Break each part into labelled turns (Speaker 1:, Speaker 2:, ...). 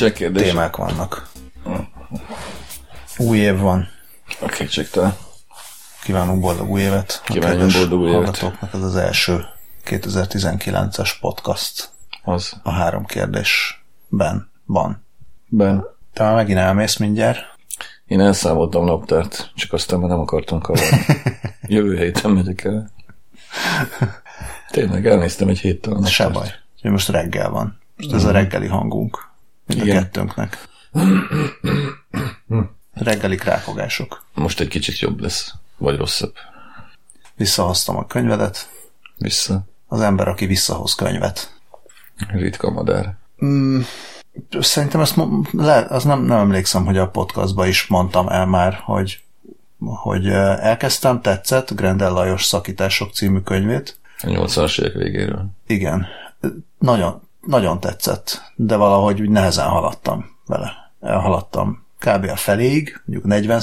Speaker 1: Nincs kérdés.
Speaker 2: témák vannak. Új év van.
Speaker 1: A kétségtelen.
Speaker 2: Kívánunk boldog új évet. kedves
Speaker 1: boldog új évet.
Speaker 2: ez az első 2019-es podcast
Speaker 1: Az.
Speaker 2: a három kérdésben van.
Speaker 1: Ben.
Speaker 2: Te már megint elmész mindjárt.
Speaker 1: Én elszámoltam naptárt, csak aztán már nem akartam kavarni. Jövő héten megyek el. Tényleg, elnéztem egy héttel. a
Speaker 2: De se
Speaker 1: naptárt.
Speaker 2: baj. Most reggel van. Most ez a reggeli hangunk. Mind a
Speaker 1: Igen.
Speaker 2: kettőnknek. Reggeli krákogások.
Speaker 1: Most egy kicsit jobb lesz. Vagy rosszabb.
Speaker 2: Visszahoztam a könyvedet.
Speaker 1: Vissza.
Speaker 2: Az ember, aki visszahoz könyvet.
Speaker 1: Ritka madár.
Speaker 2: Szerintem ezt le, az nem, nem emlékszem, hogy a podcastban is mondtam el már, hogy, hogy elkezdtem, tetszett Grendel Lajos Szakítások című könyvét.
Speaker 1: A 80-as évek végéről.
Speaker 2: Igen, nagyon, nagyon tetszett, de valahogy úgy nehezen haladtam vele. Elhaladtam kb. a feléig, mondjuk 40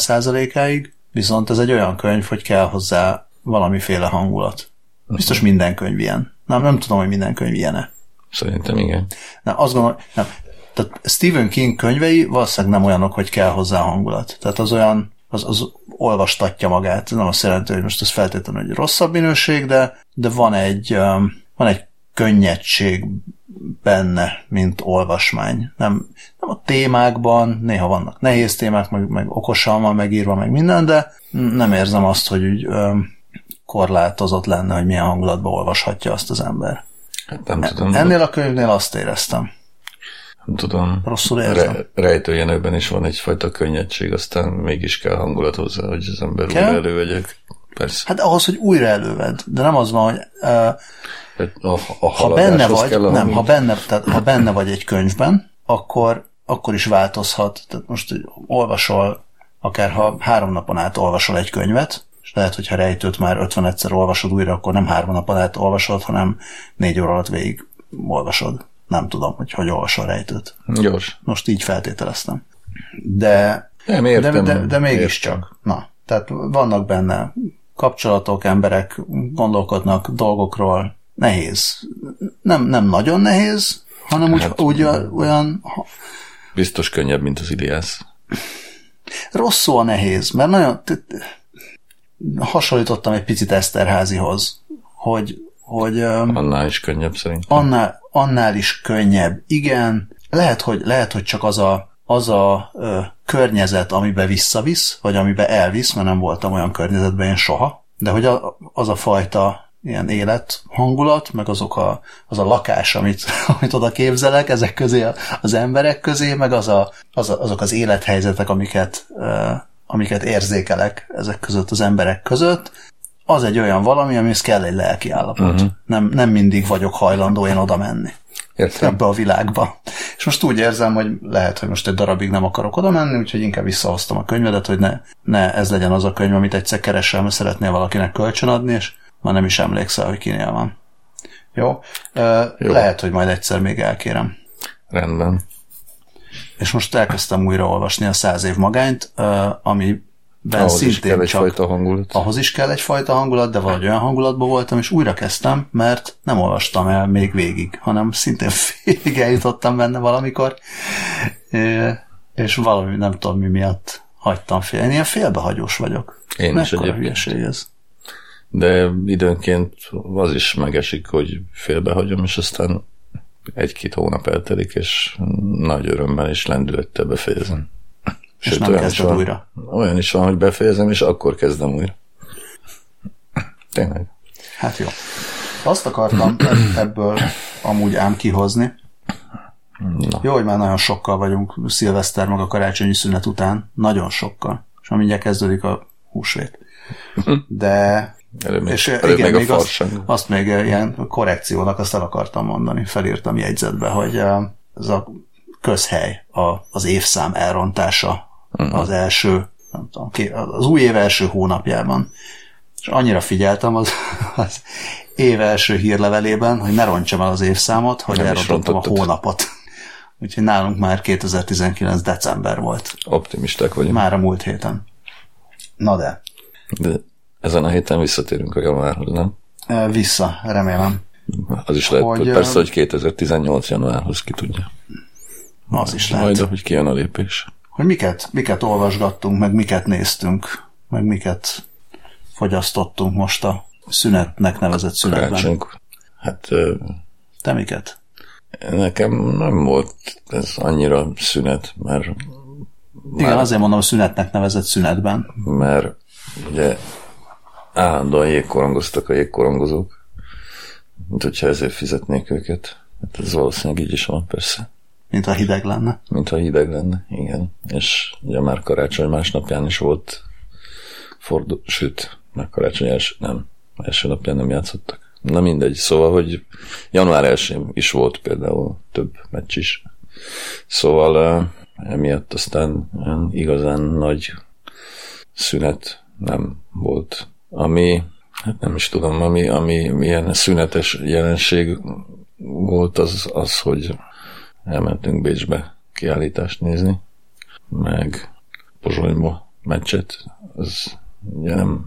Speaker 2: áig, viszont ez egy olyan könyv, hogy kell hozzá valamiféle hangulat. Biztos minden könyv ilyen. Nem, nem tudom, hogy minden könyv ilyen-e.
Speaker 1: Szerintem igen.
Speaker 2: Nem, azt gondolom, nem. Tehát Stephen King könyvei valószínűleg nem olyanok, hogy kell hozzá hangulat. Tehát az olyan, az, az olvastatja magát. Nem azt jelenti, hogy most ez feltétlenül egy rosszabb minőség, de, de van egy, um, van egy könnyedség benne, mint olvasmány. Nem, nem a témákban, néha vannak nehéz témák, meg, meg okosan van megírva, meg minden, de nem érzem azt, hogy úgy um, korlátozott lenne, hogy milyen hangulatban olvashatja azt az ember.
Speaker 1: Hát nem tudom.
Speaker 2: Ennél a könyvnél azt éreztem.
Speaker 1: Nem tudom.
Speaker 2: Rosszul érzem.
Speaker 1: Re- rejtőjenőben is van egyfajta könnyedség, aztán mégis kell hangulat hozzá, hogy az ember újra elővegyek. Persze.
Speaker 2: Hát ahhoz, hogy újra előved, de nem az van, hogy uh,
Speaker 1: a, a
Speaker 2: ha benne vagy,
Speaker 1: kell
Speaker 2: nem, ha
Speaker 1: hangulat.
Speaker 2: benne, tehát ha benne vagy egy könyvben, akkor, akkor is változhat. Tehát most hogy olvasol, akár ha három napon át olvasol egy könyvet, és lehet, hogyha rejtőt már 50 egyszer olvasod újra, akkor nem három napon át olvasod, hanem négy óra alatt végig olvasod. Nem tudom, hogy hogy olvasol rejtőt.
Speaker 1: Gyors.
Speaker 2: Most így feltételeztem. De
Speaker 1: Nem,
Speaker 2: de,
Speaker 1: értem.
Speaker 2: de, de mégiscsak. Na, tehát vannak benne kapcsolatok, emberek gondolkodnak dolgokról. Nehéz. Nem, nem nagyon nehéz, hanem úgy,
Speaker 1: Hát-
Speaker 2: úgy olyan
Speaker 1: Biztos könnyebb, mint az Iliász.
Speaker 2: rosszul nehéz, mert nagyon hasonlítottam egy picit Eszterházihoz, hogy, hogy
Speaker 1: Annál is könnyebb szerintem.
Speaker 2: annál, annál is könnyebb. Igen, lehet, hogy, lehet, hogy csak az a, az a ö, környezet, amiben visszavisz, vagy amiben elvisz, mert nem voltam olyan környezetben én soha, de hogy a, az a fajta ilyen élet hangulat, meg azok a, az a lakás, amit, amit oda képzelek, ezek közé az emberek közé, meg az a, az a, azok az élethelyzetek, amiket, ö, amiket érzékelek ezek között az emberek között, az egy olyan valami, amihez kell egy lelki állapot. Uh-huh. Nem, nem mindig vagyok hajlandó én oda menni
Speaker 1: Értem.
Speaker 2: ebbe a világba. És most úgy érzem, hogy lehet, hogy most egy darabig nem akarok oda menni, úgyhogy inkább visszahoztam a könyvedet, hogy ne, ne ez legyen az a könyv, amit egyszer keresel, mert szeretnél valakinek kölcsönadni, és már nem is emlékszel, hogy kinél van. Jó?
Speaker 1: Jó.
Speaker 2: Lehet, hogy majd egyszer még elkérem.
Speaker 1: Rendben.
Speaker 2: És most elkezdtem újra olvasni a száz év magányt, ö, amiben
Speaker 1: Ahhoz is kell egyfajta hangulat.
Speaker 2: ahhoz is kell egyfajta hangulat, de valahogy olyan hangulatban voltam, és újra kezdtem, mert nem olvastam el még végig, hanem szintén félig eljutottam benne valamikor, és valami nem tudom mi miatt hagytam fél. Én ilyen félbehagyós vagyok.
Speaker 1: Én is
Speaker 2: Mekkora
Speaker 1: egyébként.
Speaker 2: hülyeség ez.
Speaker 1: De időnként az is megesik, hogy félbehagyom, és aztán egy-két hónap eltelik, és nagy örömmel és lendülettel befejezem.
Speaker 2: És nem kezded
Speaker 1: van,
Speaker 2: újra.
Speaker 1: Olyan is van, hogy befejezem, és akkor kezdem újra. Tényleg.
Speaker 2: Hát jó. Azt akartam ebb- ebből amúgy ám kihozni.
Speaker 1: Na.
Speaker 2: Jó, hogy már nagyon sokkal vagyunk szilveszter meg a karácsonyi szünet után. Nagyon sokkal. És már mindjárt kezdődik a húsvét. De
Speaker 1: Előbb még,
Speaker 2: És
Speaker 1: előbb
Speaker 2: igen,
Speaker 1: még a
Speaker 2: még azt, azt még ilyen korrekciónak azt el akartam mondani, felírtam jegyzetbe, hogy eh, ez a közhely, a, az évszám elrontása az első, nem tudom, az új év első hónapjában. És annyira figyeltem az, az év első hírlevelében, hogy ne rontsam el az évszámot, hogy elrontottam a hónapot. Úgyhogy nálunk már 2019. december volt.
Speaker 1: Optimisták vagyunk.
Speaker 2: Már a múlt héten. Na de,
Speaker 1: De ezen a héten visszatérünk a januárhoz, nem?
Speaker 2: vissza, remélem.
Speaker 1: Az is lehet,
Speaker 2: Hogy,
Speaker 1: hogy, persze, hogy 2018 januárhoz ki tudja.
Speaker 2: Az is lehet.
Speaker 1: Majd, ahogy kijön a lépés.
Speaker 2: Hogy miket, miket olvasgattunk, meg miket néztünk, meg miket fogyasztottunk most a szünetnek nevezett szünetben.
Speaker 1: Karácsonyk. Hát
Speaker 2: Te miket?
Speaker 1: nekem nem volt ez annyira szünet, mert,
Speaker 2: Igen, azért mondom, szünetnek nevezett szünetben.
Speaker 1: mert ugye állandóan jégkorongoztak a jégkorongozók, mint hogyha ezért fizetnék őket. Hát ez valószínűleg így is van, persze.
Speaker 2: Mint ha hideg lenne.
Speaker 1: Mintha hideg lenne, igen. És ugye már karácsony másnapján is volt fordul, sőt, már karácsony első, nem, első napján nem játszottak. Na mindegy, szóval, hogy január 1 is volt például több meccs is. Szóval emiatt aztán igazán nagy szünet nem volt. Ami, hát nem is tudom, ami, ami ilyen szünetes jelenség volt, az, az hogy elmentünk Bécsbe kiállítást nézni, meg Pozsonyba meccset, az ugye nem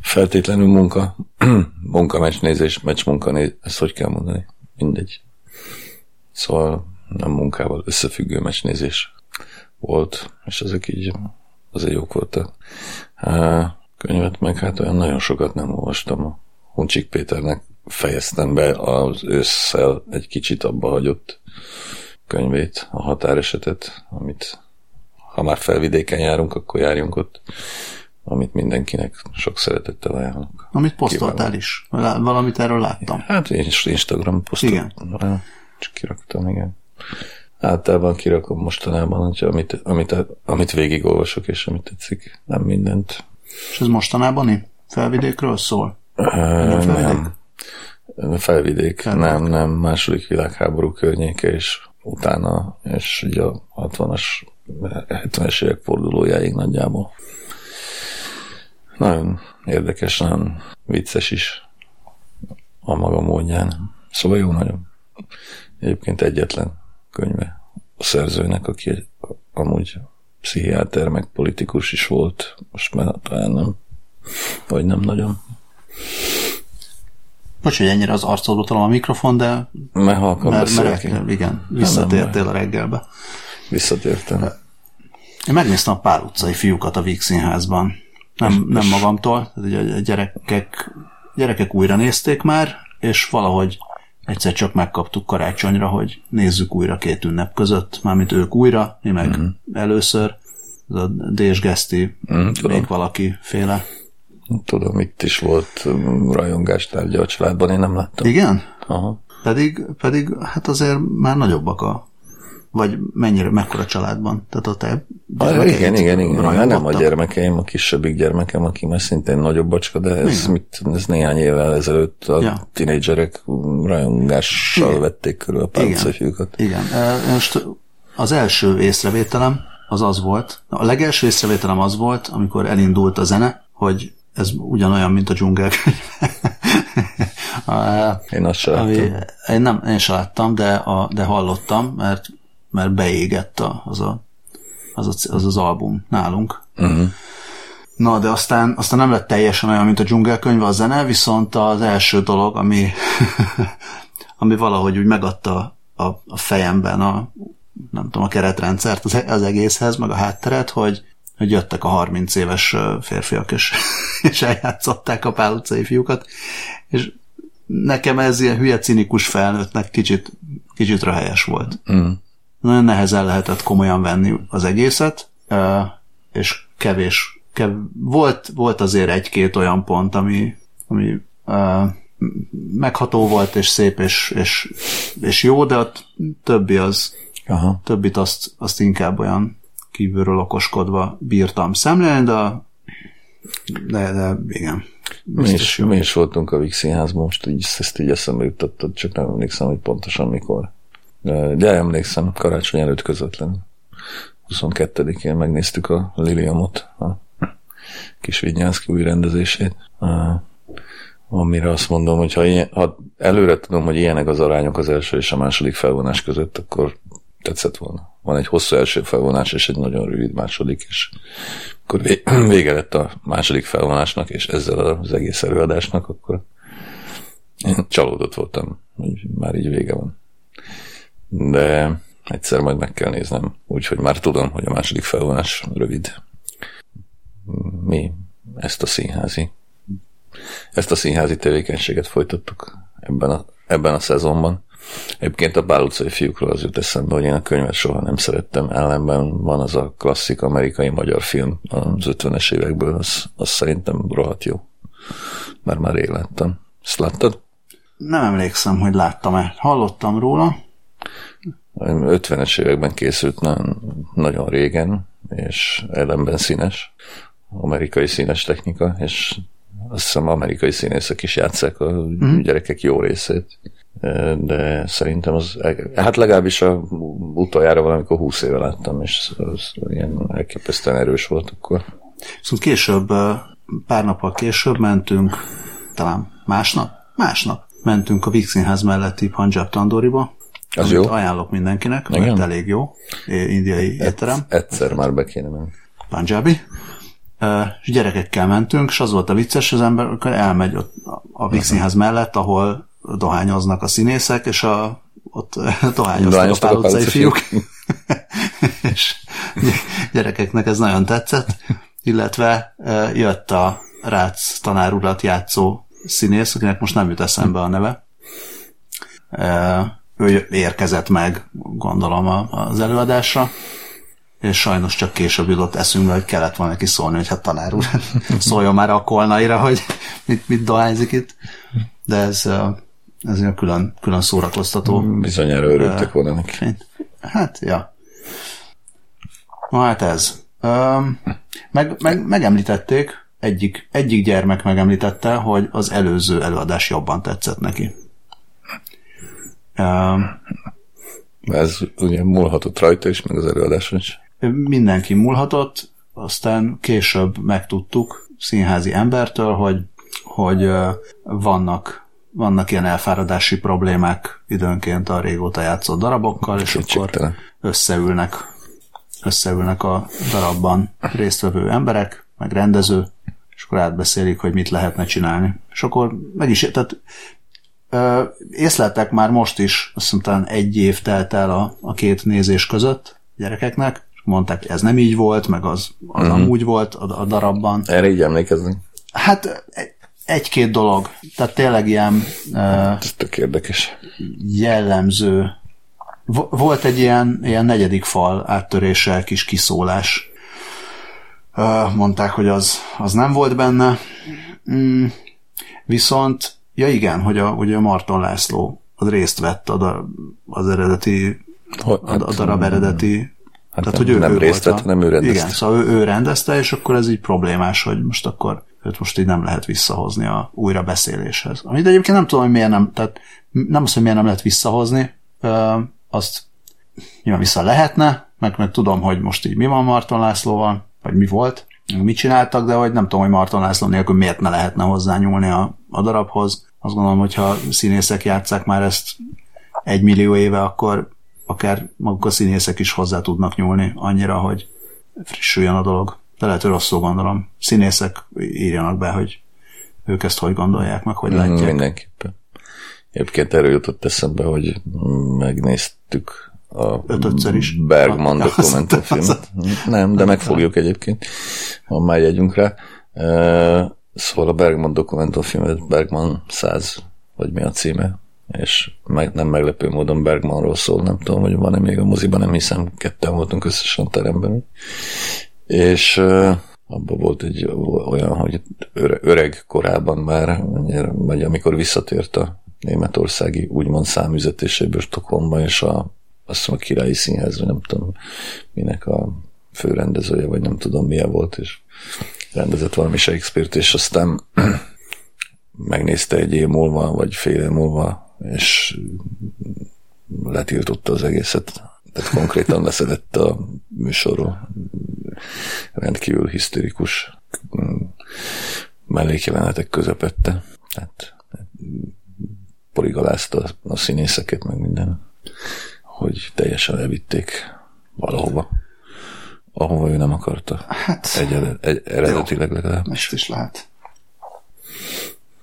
Speaker 1: feltétlenül munka, munka meccsnézés, meccs munka, ezt hogy kell mondani? Mindegy. Szóval nem munkával összefüggő meccsnézés volt, és ezek így azért jók voltak. Há, könyvet meg hát olyan nagyon sokat nem olvastam. A Huncsik Péternek fejeztem be az ősszel egy kicsit abba hagyott könyvét, a határesetet, amit ha már felvidéken járunk, akkor járjunk ott, amit mindenkinek sok szeretettel ajánlok.
Speaker 2: Amit posztoltál is. Lá- Valamit erről láttam.
Speaker 1: Hát én is Instagram posztot.
Speaker 2: Igen.
Speaker 1: Csak kiraktam, igen. Általában kirakom mostanában, hogyha amit, amit, amit végigolvasok, és amit tetszik. Nem mindent.
Speaker 2: És ez mostanában felvidékről szól?
Speaker 1: Ö, nem. Felvidék, nem, nem. Második világháború környéke, és utána, és ugye a 60-as, 70-es évek fordulójáig nagyjából. Nagyon érdekes, nagyon vicces is a maga módján. Szóval jó nagyon. Egyébként egyetlen könyve a szerzőnek, aki amúgy pszichiáter, meg politikus is volt, most már talán nem, vagy nem nagyon.
Speaker 2: Bocs, hogy ennyire az arcodról a mikrofon, de
Speaker 1: Mert halkan
Speaker 2: mert, mert
Speaker 1: én.
Speaker 2: igen, visszatértél a reggelbe.
Speaker 1: visszatértem.
Speaker 2: Én megnéztem a Pál utcai fiúkat a Víg Színházban. Nem, nem magamtól, ugye a gyerekek, gyerekek újra nézték már, és valahogy egyszer csak megkaptuk karácsonyra, hogy nézzük újra két ünnep között, mármint ők újra, mi meg mm. először. Ez a Dés Geszti,
Speaker 1: Mm,
Speaker 2: még valaki féle.
Speaker 1: Tudom, itt is volt rajongástárgya a családban, én nem láttam.
Speaker 2: Igen?
Speaker 1: Aha.
Speaker 2: Pedig, pedig hát azért már nagyobbak a vagy mennyire, mekkora családban? Tehát a te
Speaker 1: Ah, igen, igen, igen. Hát nem a gyermekeim, a kisebbik gyermekem, aki már szintén nagyobb bacska, de ez,
Speaker 2: Igen.
Speaker 1: mit, ez néhány évvel ezelőtt a
Speaker 2: Ja.
Speaker 1: tinédzserek rajongással
Speaker 2: Igen.
Speaker 1: vették körül a pálcafjúkat.
Speaker 2: Igen. E, Most az első észrevételem az az volt, a legelső észrevételem az volt, amikor elindult a zene, hogy ez ugyanolyan, mint a dzsungelkönyv. A-
Speaker 1: Én azt sem
Speaker 2: ami,
Speaker 1: láttam.
Speaker 2: én, nem, én sem láttam, de, a, de hallottam, mert, mert beégett a, az, a, az, a, az az album nálunk.
Speaker 1: Uh-huh.
Speaker 2: Na, de aztán, aztán nem lett teljesen olyan, mint a dzsungelkönyv a zene, viszont az első dolog, ami, ami valahogy úgy megadta a, a fejemben a, nem tudom, a keretrendszert az, az egészhez, meg a hátteret, hogy, hogy jöttek a 30 éves férfiak, és, és eljátszották a pál utcai fiúkat, és nekem ez ilyen hülye cinikus felnőttnek kicsit, kicsit röhelyes volt
Speaker 1: Uh-huh.
Speaker 2: nagyon nehezen lehetett komolyan venni az egészet, és kevés, kev, volt, volt azért egy-két olyan pont, ami, ami megható volt, és szép, és, és, és jó, de a többi az,
Speaker 1: Aha.
Speaker 2: többit azt, azt inkább olyan kívülről okoskodva bírtam szemlélni, de, de, de igen.
Speaker 1: Mi is, mi is voltunk a Vix Színházban, most így, ezt így eszembe jutottad, csak nem emlékszem, hogy pontosan mikor. De, emlékszem, karácsony előtt közvetlenül. 22-én megnéztük a Liliamot, a kis Vignyánszki új rendezését. Amire azt mondom, hogy ha, ilyen, ha előre tudom, hogy ilyenek az arányok az első és a második felvonás között, akkor tetszett volna. Van egy hosszú első felvonás és egy nagyon rövid második, és akkor vé- vége lett a második felvonásnak, és ezzel az egész előadásnak, akkor én csalódott voltam, hogy már így vége van. De egyszer majd meg kell néznem, úgyhogy már tudom, hogy a második felvonás rövid. Mi ezt a színházi ezt a színházi tevékenységet folytattuk ebben a, ebben a szezonban. Egyébként a Bál utcai fiúkról az jut eszembe, hogy én a könyvet soha nem szerettem, ellenben van az a klasszik amerikai-magyar film az 50-es évekből, az, az szerintem rohadt jó. Mert már rég láttam. Ezt láttad?
Speaker 2: Nem emlékszem, hogy láttam-e. Hallottam róla.
Speaker 1: 50-es években készült nagyon, nagyon régen, és ellenben színes, amerikai színes technika, és azt hiszem amerikai színészek is játszák a mm. gyerekek jó részét de szerintem az, hát legalábbis a utoljára valamikor 20 éve láttam, és az ilyen elképesztően erős volt akkor.
Speaker 2: Szóval később, pár nappal később mentünk, talán másnap, másnap mentünk a Vixinház melletti Punjab Tandoriba, az jó. ajánlok mindenkinek, Igen? mert elég jó, indiai étterem.
Speaker 1: Egyszer már be kéne menni.
Speaker 2: Punjabi. És gyerekekkel mentünk, és az volt a vicces, az ember akkor elmegy ott a Vixinház mellett, ahol dohányoznak a színészek, és a, ott dohányoztak a pál utcai fiúk. és gyerekeknek ez nagyon tetszett, illetve jött a Rácz tanárulat játszó színész, akinek most nem jut eszembe a neve. Ő érkezett meg, gondolom, az előadásra, és sajnos csak később jutott eszünkbe, hogy kellett volna neki szólni, hogy hát tanár úr, szóljon már a kolnaira, hogy mit, mit dohányzik itt. De ez ez egy külön, külön szórakoztató.
Speaker 1: Bizonyára örültek volna neki.
Speaker 2: Hát, ja. Na hát ez. meg, meg, megemlítették, egyik, egyik gyermek megemlítette, hogy az előző előadás jobban tetszett neki.
Speaker 1: Ez ugye múlhatott rajta is, meg az előadáson is.
Speaker 2: Mindenki múlhatott, aztán később megtudtuk színházi embertől, hogy, hogy vannak vannak ilyen elfáradási problémák időnként a régóta játszott darabokkal, és akkor összeülnek, összeülnek a darabban résztvevő emberek, meg rendező, és akkor átbeszélik, hogy mit lehetne csinálni. És akkor meg is, tehát ö, észleltek már most is, azt mondtam, egy év telt el a, a két nézés között gyerekeknek, és mondták, hogy ez nem így volt, meg az, az uh-huh. amúgy volt a, a darabban.
Speaker 1: Erre így emlékeznek.
Speaker 2: Hát egy-két dolog, tehát tényleg ilyen
Speaker 1: Ez tök érdekes.
Speaker 2: jellemző. Volt egy ilyen, ilyen negyedik fal áttöréssel kis kiszólás. Mondták, hogy az, az nem volt benne. Mm, viszont, ja igen, hogy a, hogy a Marton László az részt vett a, az eredeti, a, a darab eredeti
Speaker 1: Hát Tehát, nem, hogy ő, nem ő részt vett, hanem ő rendezte.
Speaker 2: Igen, szóval ő, ő rendezte, és akkor ez így problémás, hogy most akkor őt most így nem lehet visszahozni a újra beszéléshez. Amit egyébként nem tudom, hogy miért nem, tehát nem azt, hogy miért nem lehet visszahozni, azt nyilván vissza lehetne, meg, meg tudom, hogy most így mi van Marton Lászlóval, vagy mi volt, mit csináltak, de hogy nem tudom, hogy Marton László nélkül miért ne lehetne hozzányúlni a, a darabhoz. Azt gondolom, hogy ha színészek játszák már ezt egy millió éve, akkor akár maguk a színészek is hozzá tudnak nyúlni annyira, hogy frissüljön a dolog. De lehet, hogy rosszul gondolom. Színészek írjanak be, hogy ők ezt hogy gondolják, meg hogy látják.
Speaker 1: Mindenképpen. Egyébként erről jutott eszembe, hogy megnéztük a
Speaker 2: Ötötször is.
Speaker 1: Bergman a, dokumentumfilmet. Nem, de meg fogjuk egyébként, ha már jegyünk rá. Szóval a Bergman dokumentumfilmet Bergman 100, vagy mi a címe, és meg, nem meglepő módon Bergmanról szól, nem tudom, hogy van-e még a moziban, nem hiszem, ketten voltunk összesen teremben. És abban volt egy olyan, hogy öreg korában már, vagy amikor visszatért a németországi úgymond számüzetéséből Stockholmba, és a, azt mondom, a királyi színház, vagy nem tudom, minek a főrendezője, vagy nem tudom milyen volt, és rendezett valami Shakespeare-t, és aztán megnézte egy év múlva, vagy fél év múlva és letiltotta az egészet. Tehát konkrétan leszedett a műsorról. Rendkívül hisztérikus mellékjelenetek közepette. Tehát poligalázta a színészeket, meg minden, hogy teljesen elvitték valahova, ahova ő nem akarta. Hát, egy, egy, eredetileg legalább.
Speaker 2: Ezt is lehet.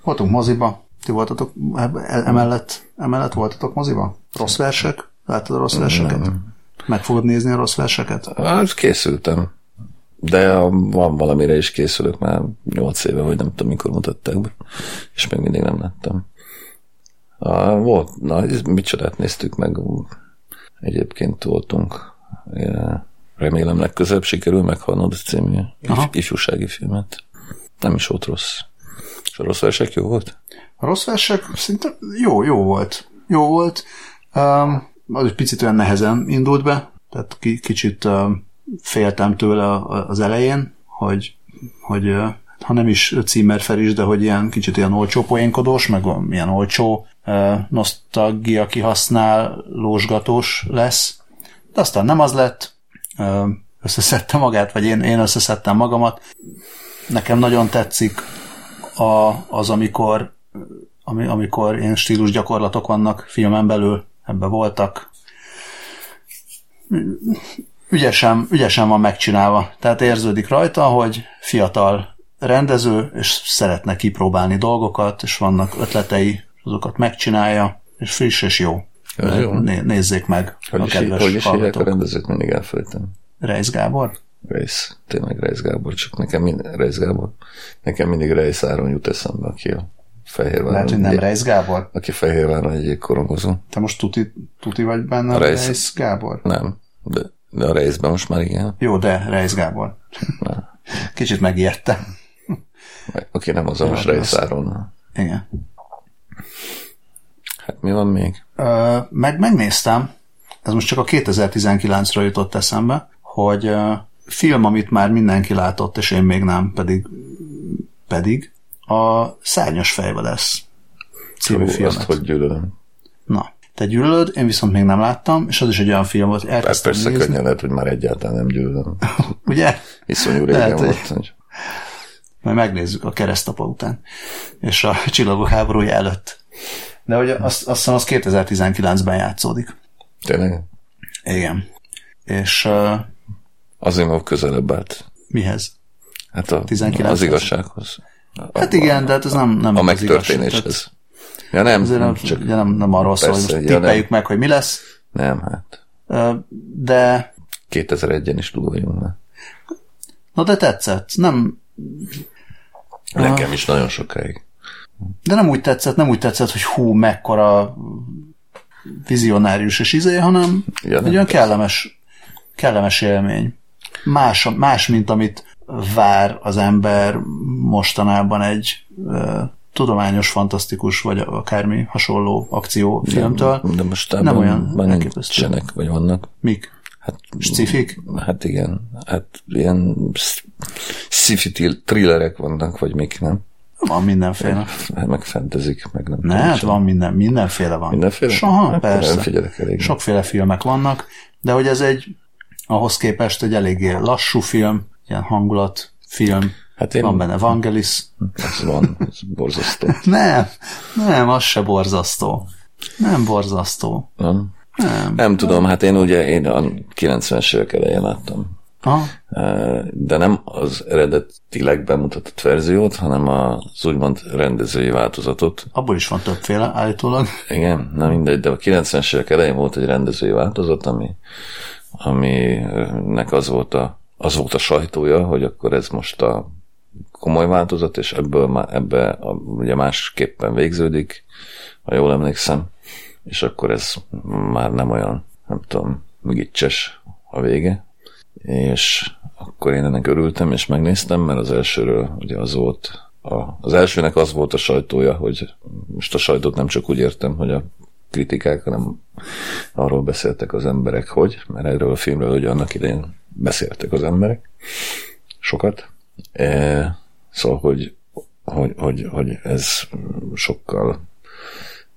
Speaker 2: Voltunk moziba, ti voltatok emellett, emellett voltatok moziba? Rossz versek Láttad a rossz verseket? Meg fogod nézni a rossz verseket?
Speaker 1: Hát készültem. De van valamire is készülök már 8 éve, vagy nem tudom, mikor mutatták be, és még mindig nem láttam. A, volt, na, ez micsodát néztük meg. Egyébként voltunk. Remélem legközebb sikerül meghalnod a című
Speaker 2: Aha.
Speaker 1: ifjúsági filmet. Nem is volt rossz. És a rossz versek jó volt?
Speaker 2: A rossz versek szinte jó, jó volt. Jó volt. Um, az egy picit olyan nehezen indult be, tehát ki, kicsit um, féltem tőle az elején, hogy, hogy uh, ha nem is címerfer is, de hogy ilyen kicsit ilyen olcsó poénkodós, meg ilyen olcsó nosztalgia kihasználósgatós lesz. De aztán nem az lett, összeszedte magát, vagy én, én összeszedtem magamat. Nekem nagyon tetszik a, az, amikor, ami, amikor ilyen stílus gyakorlatok vannak filmen belül, ebbe voltak. Ügyesen, ügyesen van megcsinálva. Tehát érződik rajta, hogy fiatal rendező, és szeretne kipróbálni dolgokat, és vannak ötletei, azokat megcsinálja, és friss és jó.
Speaker 1: Ez jó.
Speaker 2: Né- nézzék meg
Speaker 1: Hogy
Speaker 2: a
Speaker 1: is,
Speaker 2: kedves
Speaker 1: hogy is hívják a rendezőt, mindig elfelejtem.
Speaker 2: Reis Gábor?
Speaker 1: Reis, tényleg Reis Gábor, csak nekem, mind, Reis Gábor, nekem mindig Reis Áron jut eszembe, aki a Fehérváron.
Speaker 2: Lehet, hogy nem Reis Gábor?
Speaker 1: Aki Fehérváron egy korongozó.
Speaker 2: Te most tuti, tuti vagy benne,
Speaker 1: A Reis-
Speaker 2: Reis Gábor?
Speaker 1: Nem, de a Reisben most már igen.
Speaker 2: Jó, de Reis Gábor. Kicsit megijedtem.
Speaker 1: Aki nem az a most
Speaker 2: Ja,
Speaker 1: Reis Áron.
Speaker 2: Igen.
Speaker 1: Hát mi van még?
Speaker 2: Ö, meg megnéztem, ez most csak a 2019-ről jutott eszembe, hogy ö, film, amit már mindenki látott, és én még nem, pedig, pedig a Szárnyas fejvadász című
Speaker 1: Hú,
Speaker 2: filmet.
Speaker 1: Azt, hogy gyűlölöm.
Speaker 2: Na, te gyűlölöd, én viszont még nem láttam, és az is egy olyan film volt, hogy elkezdtem
Speaker 1: persze
Speaker 2: nézni.
Speaker 1: könnyen lehet, hogy már egyáltalán nem gyűlölöm.
Speaker 2: Ugye?
Speaker 1: Iszonyú
Speaker 2: Lehet,
Speaker 1: régen
Speaker 2: hogy-
Speaker 1: volt. Hogy...
Speaker 2: Majd megnézzük a keresztapa után, és a csillagok háborúja előtt. De hogy azt, azt hiszem, az 2019-ben játszódik.
Speaker 1: Tényleg?
Speaker 2: Igen. És uh,
Speaker 1: Asimov közelebb állt.
Speaker 2: mihez?
Speaker 1: Hát a,
Speaker 2: 19
Speaker 1: az igazsághoz.
Speaker 2: Hát igen, de hát ez nem, nem
Speaker 1: A megtörténéshez. Ja nem, nem
Speaker 2: Azért nem,
Speaker 1: csak
Speaker 2: ugye nem, nem arról szól, hogy most
Speaker 1: ja, nem.
Speaker 2: tippeljük meg, hogy mi lesz,
Speaker 1: nem, hát
Speaker 2: de
Speaker 1: 2001-en is túl vagyunk már.
Speaker 2: na de tetszett. Nem,
Speaker 1: Nekem is nagyon sokáig.
Speaker 2: de nem úgy tetszett, nem úgy tetszett, hogy hú, mekkora vizionárius és izé, hanem
Speaker 1: Ja, nem,
Speaker 2: egy olyan kellemes, kellemes élmény. Más, más, mint amit vár az ember mostanában egy tudományos, fantasztikus, vagy akármi hasonló akciófilmtől.
Speaker 1: De most
Speaker 2: Nem
Speaker 1: nem
Speaker 2: olyan elképesztő.
Speaker 1: nincsenek, vagy vannak.
Speaker 2: Mik?
Speaker 1: Hát,
Speaker 2: Scifik?
Speaker 1: hát igen, hát ilyen sci-fi thrillerek vannak, vagy mik, nem?
Speaker 2: Van mindenféle.
Speaker 1: Hát meg fentezik, meg nem
Speaker 2: Ne, hát van minden, mindenféle van.
Speaker 1: Mindenféle?
Speaker 2: Soha,
Speaker 1: Nem
Speaker 2: persze.
Speaker 1: figyelek elég.
Speaker 2: Sokféle filmek vannak, de hogy ez egy ahhoz képest egy eléggé lassú film, ilyen hangulat film,
Speaker 1: Hát én,
Speaker 2: van benne Vangelis.
Speaker 1: ez van, ez borzasztó.
Speaker 2: Nem, nem, az se borzasztó. Nem borzasztó.
Speaker 1: Nem?
Speaker 2: Nem.
Speaker 1: nem tudom, hát én ugye én a 90-es évek elején láttam
Speaker 2: Aha.
Speaker 1: de nem az eredetileg bemutatott verziót, hanem az úgymond rendezői változatot.
Speaker 2: Abból is van többféle állítólag.
Speaker 1: Igen, nem mindegy, de a 90-es évek elején volt egy rendezői változat, ami, aminek az volt, a, az volt a sajtója, hogy akkor ez most a komoly változat, és ebből má- ebbe a, ugye másképpen végződik, ha jól emlékszem, és akkor ez már nem olyan, nem tudom, gicses a vége, és akkor én ennek örültem, és megnéztem, mert az elsőről ugye az volt, a, az elsőnek az volt a sajtója, hogy most a sajtót nem csak úgy értem, hogy a kritikák, hanem arról beszéltek az emberek, hogy, mert erről a filmről ugye annak idején beszéltek az emberek, sokat. Szóval, hogy, hogy, hogy, hogy ez sokkal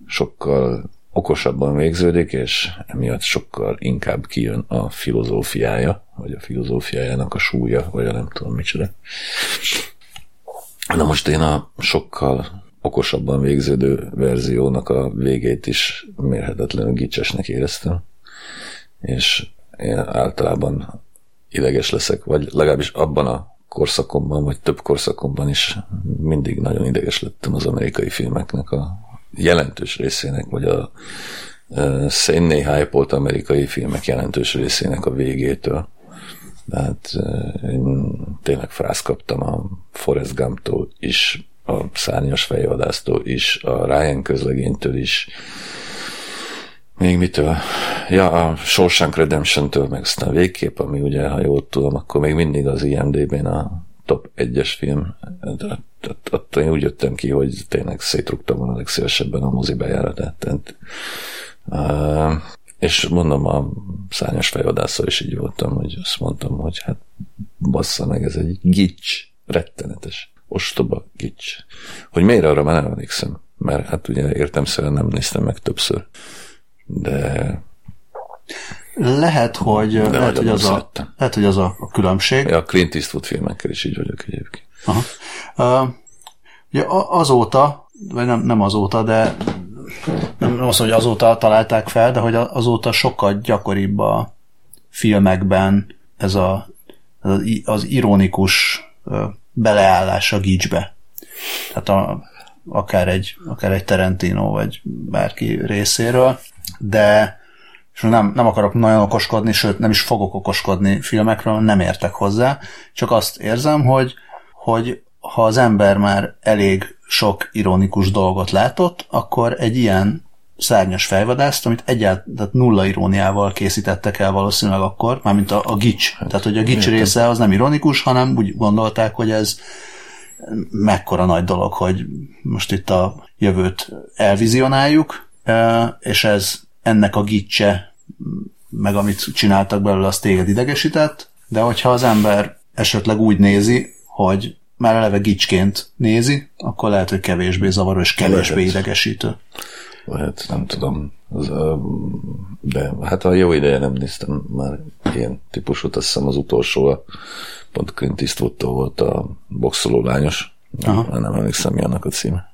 Speaker 1: sokkal okosabban végződik, és emiatt sokkal inkább kijön a filozófiája, vagy a filozófiájának a súlya, vagy a nem tudom micsoda. Na most én a sokkal okosabban végződő verziónak a végét is mérhetetlenül gicsesnek éreztem, és én általában ideges leszek, vagy legalábbis abban a korszakomban, vagy több korszakomban is mindig nagyon ideges lettem az amerikai filmeknek a jelentős részének, vagy a, szénné hype amerikai filmek jelentős részének a végétől. Tehát én tényleg frász kaptam a Forrest Gump-tól is, a szárnyas fejvadásztól is, a Ryan közlegénytől is, még mitől? Ja, a Shawshank Redemption-től, meg aztán végképp, ami ugye, ha jól tudom, akkor még mindig az IMDB-n a top 1-es film. Ott én úgy jöttem ki, hogy tényleg szétrugtam volna legszívesebben a mozi bejáratát. És mondom, a szányos fejvadászal is így voltam, hogy azt mondtam, hogy hát bassza meg, ez egy gics, rettenetes, ostoba gics. Hogy miért arra már nem emlékszem, mert hát ugye értemszerűen nem néztem meg többször de
Speaker 2: lehet, hogy, de lehet, hogy az a, lehet, hogy az a, különbség.
Speaker 1: Ja, a Clint Eastwood filmekkel is így vagyok egyébként. Aha.
Speaker 2: Uh, ugye azóta, vagy nem, nem azóta, de nem az, hogy azóta találták fel, de hogy azóta sokkal gyakoribb a filmekben ez a, az, az ironikus beleállás a gicsbe. Tehát a, akár egy, akár egy Tarantino, vagy bárki részéről de és nem, nem akarok nagyon okoskodni, sőt nem is fogok okoskodni filmekről, nem értek hozzá, csak azt érzem, hogy, hogy ha az ember már elég sok ironikus dolgot látott, akkor egy ilyen szárnyas fejvadászt, amit egyáltalán nulla iróniával készítettek el valószínűleg akkor, mármint a, a gics. Tehát, hogy a gics része az nem ironikus, hanem úgy gondolták, hogy ez mekkora nagy dolog, hogy most itt a jövőt elvizionáljuk, és ez ennek a gicse, meg amit csináltak belőle, az téged idegesített, de hogyha az ember esetleg úgy nézi, hogy már eleve gicsként nézi, akkor lehet, hogy kevésbé zavaró és kevésbé lehet. idegesítő.
Speaker 1: Lehet, nem tudom. Az, de hát a jó ideje nem néztem már ilyen típusút, azt hiszem az utolsó, a pont Clint eastwood volt a boxoló lányos. Aha. Nem, nem emlékszem, mi annak a címe.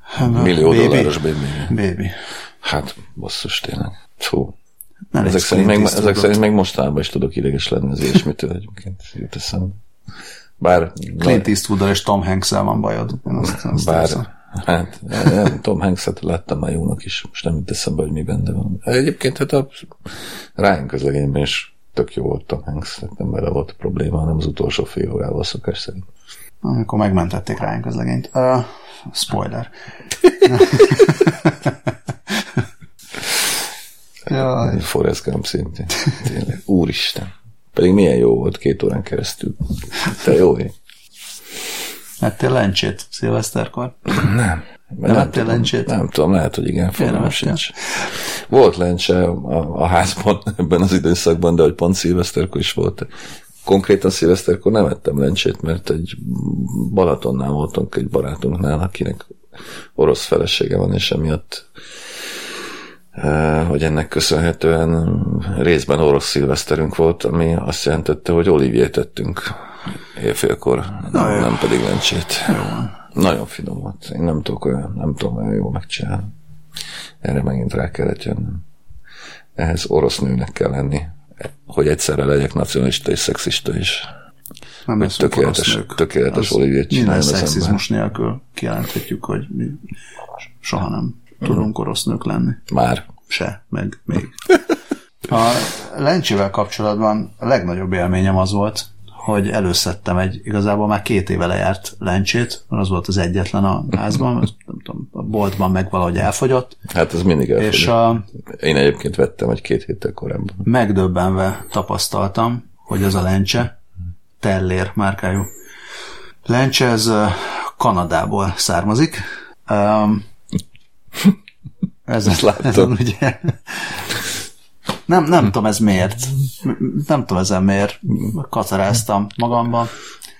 Speaker 1: Hát, Millió baby. dolláros baby.
Speaker 2: Baby.
Speaker 1: Hát, basszus tényleg. Fú. Nem ezek szerint, meg, ezek szerint meg mostában is tudok ideges lenni az ilyesmitől egyébként. Jut eszem. Bár...
Speaker 2: Clint eastwood és Tom hanks van bajod. Én azt,
Speaker 1: azt bár, érzem. Hát, nem, Tom Hanks-et láttam már jónak is, most nem jut eszembe, hogy mi benne van. Egyébként hát a Ryan közlegényben is tök jó volt Tom Hanks, hát nem vele volt a probléma, hanem az utolsó fél órával szokás szerint.
Speaker 2: Amikor megmentették Ryan közlegenyt. Uh, spoiler.
Speaker 1: Jaj. Forrest Gump szintén. Tényleg. Úristen. Pedig milyen jó volt két órán keresztül. Te jó ég.
Speaker 2: Ettél lencsét szilveszterkor?
Speaker 1: Nem. Nem, nem
Speaker 2: ettél lencsét?
Speaker 1: Nem tudom, lehet, hogy igen, fogalmam sincs. Volt lencse a, a házban ebben az időszakban, de hogy pont szilveszterkor is volt. Konkrétan szilveszterkor nem ettem lencsét, mert egy Balatonnál voltunk egy barátunknál, akinek orosz felesége van, és emiatt Eh, hogy ennek köszönhetően részben orosz szilveszterünk volt, ami azt jelentette, hogy oliviét tettünk éjfélkor, Na, nem, nem pedig lencsét. Jó. Nagyon finom volt. Én nem tudok olyan, nem tudom olyan jól megcsinálni. Erre megint rá kellett jönnöm. Ehhez orosz nőnek kell lenni, hogy egyszerre legyek nacionalista és szexista is.
Speaker 2: Nem hogy
Speaker 1: tökéletes, tökéletes oliviét csinálni
Speaker 2: Minden szexizmus nélkül kijelenthetjük, hogy mi soha nem tudunk orosz nők lenni.
Speaker 1: Már.
Speaker 2: Se, meg még. A lencsével kapcsolatban a legnagyobb élményem az volt, hogy előszedtem egy, igazából már két éve lejárt lencsét, mert az volt az egyetlen a házban, nem tudom, a boltban meg valahogy elfogyott.
Speaker 1: Hát ez mindig elfogyott. És a, Én egyébként vettem egy két héttel korábban.
Speaker 2: Megdöbbenve tapasztaltam, hogy ez a lencse, Tellér márkájú lencse, ez Kanadából származik. Um,
Speaker 1: ez Ezt láttam. Ezen, ugye,
Speaker 2: nem, nem tudom ez miért. Nem tudom ezen miért. Kacaráztam magamban.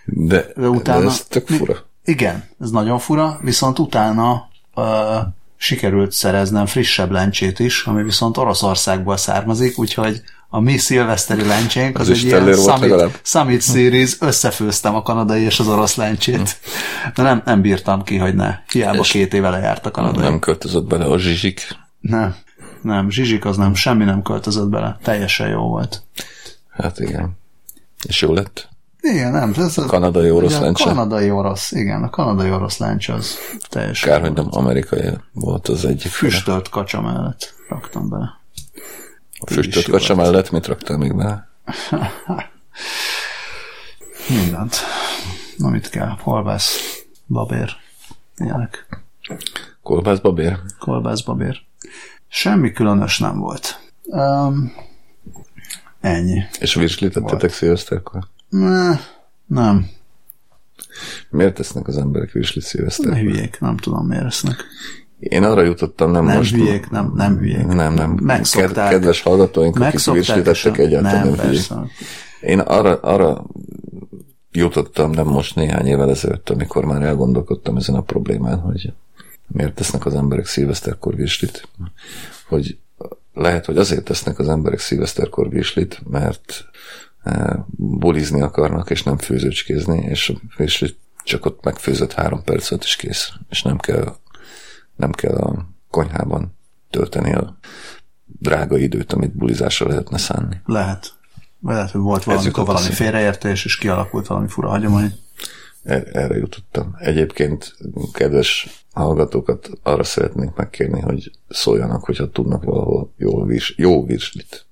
Speaker 1: De, de utána... De ez tök fura.
Speaker 2: Igen, ez nagyon fura, viszont utána uh, sikerült szereznem frissebb lencsét is, ami viszont Oroszországból származik, úgyhogy a mi szilveszteri lencsénk az, az egy ilyen summit, summit Series, összefőztem a kanadai és az orosz lencsét. De nem, nem bírtam ki, hogy ne. Hiába és két éve lejárt a kanadai.
Speaker 1: Nem költözött bele a zsizsik?
Speaker 2: Nem, nem, zsizsik az nem, semmi nem költözött bele. Teljesen jó volt.
Speaker 1: Hát igen. És jó lett?
Speaker 2: Igen, nem. Ez a
Speaker 1: kanadai orosz
Speaker 2: a
Speaker 1: lencse.
Speaker 2: kanadai orosz, igen, a kanadai orosz lencse az teljesen
Speaker 1: Kár, hogy nem amerikai volt az egyik.
Speaker 2: füstölt kacsa mellett raktam bele.
Speaker 1: A füstölt kacsa mellett mit raktál még be?
Speaker 2: Mindent. Amit kell. Kolbász, babér, ilyenek.
Speaker 1: Kolbász babér?
Speaker 2: Kolbász, babér. Semmi különös nem volt. Um, ennyi.
Speaker 1: És virslit tettetek szilveszterkor?
Speaker 2: Ne, nem.
Speaker 1: Miért tesznek az emberek virslit
Speaker 2: Ne
Speaker 1: szilveszterkor?
Speaker 2: hülyék, nem tudom miért esznek.
Speaker 1: Én arra jutottam, nem,
Speaker 2: Nem
Speaker 1: most.
Speaker 2: hülyék, nem, nem hülyék.
Speaker 1: Nem, nem.
Speaker 2: Megszokták.
Speaker 1: Ked- kedves hallgatóink, akik
Speaker 2: Megszokták, és
Speaker 1: virslitettek egyáltalán nem,
Speaker 2: nem,
Speaker 1: hülyék. Én arra, arra jutottam, nem most néhány évvel ezelőtt, amikor már elgondolkodtam ezen a problémán, hogy miért tesznek az emberek szilveszterkor virslit. Hogy lehet, hogy azért tesznek az emberek szilveszterkor virslit, mert eh, bulizni akarnak, és nem főzőcskézni, és a virslit csak ott megfőzött három percet, és kész. És nem kell, nem kell a konyhában tölteni a drága időt, amit bulizásra lehetne szánni.
Speaker 2: Lehet. Lehet, hogy volt valamikor valami félreértés, és kialakult valami fura hagyomány.
Speaker 1: Er- Erre jutottam. Egyébként, kedves hallgatókat arra szeretnénk megkérni, hogy szóljanak, hogyha tudnak valahol jó, virs, jó virslit.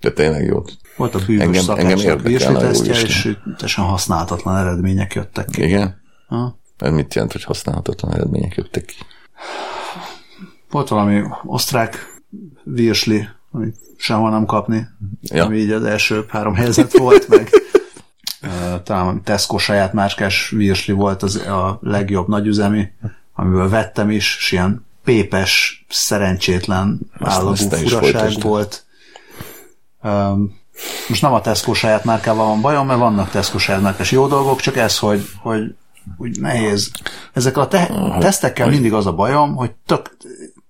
Speaker 1: De tényleg jót.
Speaker 2: Volt a bűvös
Speaker 1: Engem- engem érdekelne a jó
Speaker 2: és teljesen használhatatlan eredmények jöttek ki.
Speaker 1: Igen?
Speaker 2: Ha?
Speaker 1: Ez mit jelent, hogy használhatatlan eredmények jöttek ki?
Speaker 2: Volt valami osztrák virsli, amit sehol nem kapni,
Speaker 1: Ja.
Speaker 2: ami így az első három helyzet volt, meg talán Tesco saját márkás virsli volt az a legjobb nagyüzemi, amiből vettem is, és ilyen pépes, szerencsétlen állagú furaság volt. Um, most nem a Tesco saját márkával van bajom, mert vannak Tesco saját márkás jó dolgok, csak ez, hogy, hogy úgy nehéz. Ezek a te- tesztekkel mindig az a bajom, hogy tök,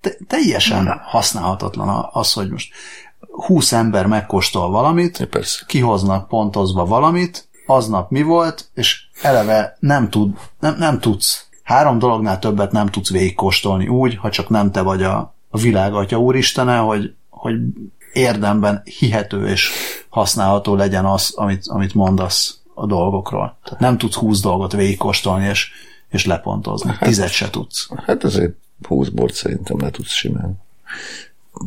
Speaker 2: te- teljesen használhatatlan az, hogy most 20 ember megkóstol valamit,
Speaker 1: Ja, persze.
Speaker 2: kihoznak pontozva valamit, aznap mi volt, és eleve nem, tud, nem, nem tudsz, három dolognál többet nem tudsz végigkóstolni úgy, ha csak nem te vagy a, a világ atya úristene, hogy, hogy érdemben hihető és használható legyen az, amit, amit mondasz a dolgokról. Tehát nem tudsz húsz dolgot végigkóstolni és, és lepontozni. Tizet se tudsz.
Speaker 1: Hát azért 20 bort szerintem le tudsz simán.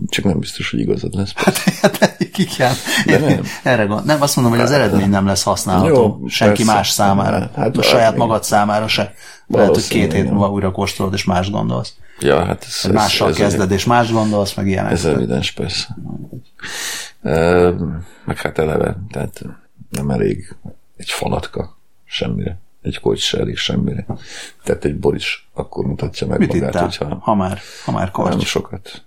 Speaker 1: Csak nem biztos, hogy igazad lesz.
Speaker 2: Hát, Igen.
Speaker 1: De nem.
Speaker 2: Erre gond. Nem, azt mondom, hogy az eredmény nem lesz használható
Speaker 1: Jó,
Speaker 2: senki
Speaker 1: persze.
Speaker 2: más számára.
Speaker 1: Hát,
Speaker 2: Hát, a
Speaker 1: hát,
Speaker 2: saját magad számára se. Lehet, hogy két hét múlva újra kóstolod, és más gondolsz.
Speaker 1: Ja, hát ez,
Speaker 2: Vagy mással
Speaker 1: ez,
Speaker 2: kezded, és más gondolsz, meg ilyenek.
Speaker 1: Ez evidens, persze. E, meg hát eleve, tehát nem elég egy falatka semmire. Egy kocs se elég semmire. Tehát egy bor is akkor mutatja meg
Speaker 2: Mit
Speaker 1: magát,
Speaker 2: ittál,
Speaker 1: hogyha
Speaker 2: ha már, ha már
Speaker 1: nem
Speaker 2: korty?
Speaker 1: sokat.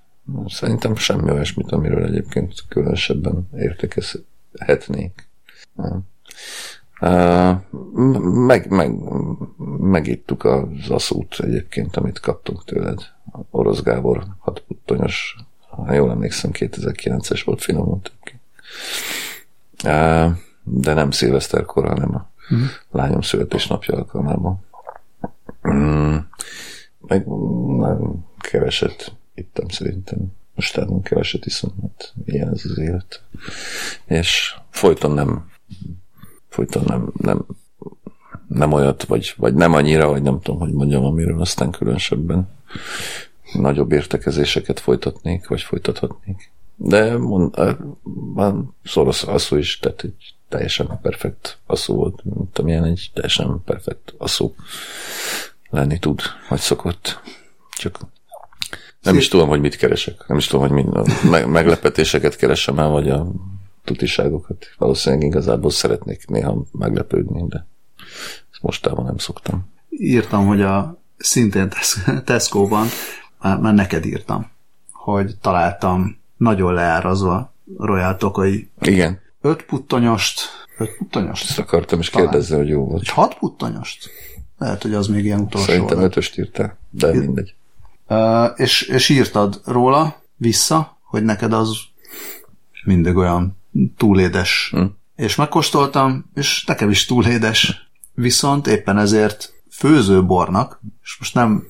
Speaker 1: Szerintem semmi olyasmit, amiről egyébként különösebben értékezhetnék. Nem. Meg, meg, megittuk az aszút egyébként, amit kaptunk tőled. Orosz Gábor, hat puttonyos, ha jól emlékszem, 2009-es volt, finom de nem szilveszterkor, hanem a
Speaker 2: Mhm.
Speaker 1: lányom születésnapja alkalmában. Mm, meg nagyon keveset ittam szerintem. Most nagyon keveset iszom, mert ilyen ez az élet. És folyton nem folyton nem, nem, nem olyat, vagy, vagy nem annyira, vagy nem tudom, hogy mondjam, amiről aztán különösebben nagyobb értekezéseket folytatnék, vagy folytathatnék. De mond, van szoros asszú is, tehát egy teljesen perfekt asszú volt, mint amilyen egy teljesen perfekt asszú lenni tud, vagy szokott. Csak nem is tudom, hogy mit keresek. Nem is tudom, hogy mind, a me- meglepetéseket keresem el, vagy a tutiságokat. Valószínűleg igazából szeretnék néha meglepődni, de ezt mostában nem szoktam.
Speaker 2: Írtam, hogy a szintén Tes- Tesco-ban, már, már neked írtam, hogy találtam nagyon leárazva Royal Tokai
Speaker 1: Igen,
Speaker 2: öt puttonyost, öt puttonyost?
Speaker 1: ezt akartam is
Speaker 2: Talán.
Speaker 1: kérdezni, hogy jó volt.
Speaker 2: Vagy hat puttonyost? Lehet, hogy az még ilyen utolsó
Speaker 1: Szerintem ötöst írtál, de mindegy.
Speaker 2: És, és írtad róla vissza, hogy neked az mindig olyan túlédes.
Speaker 1: Hm.
Speaker 2: És megkóstoltam, és nekem is túlédes. Viszont éppen ezért főzőbornak, és most nem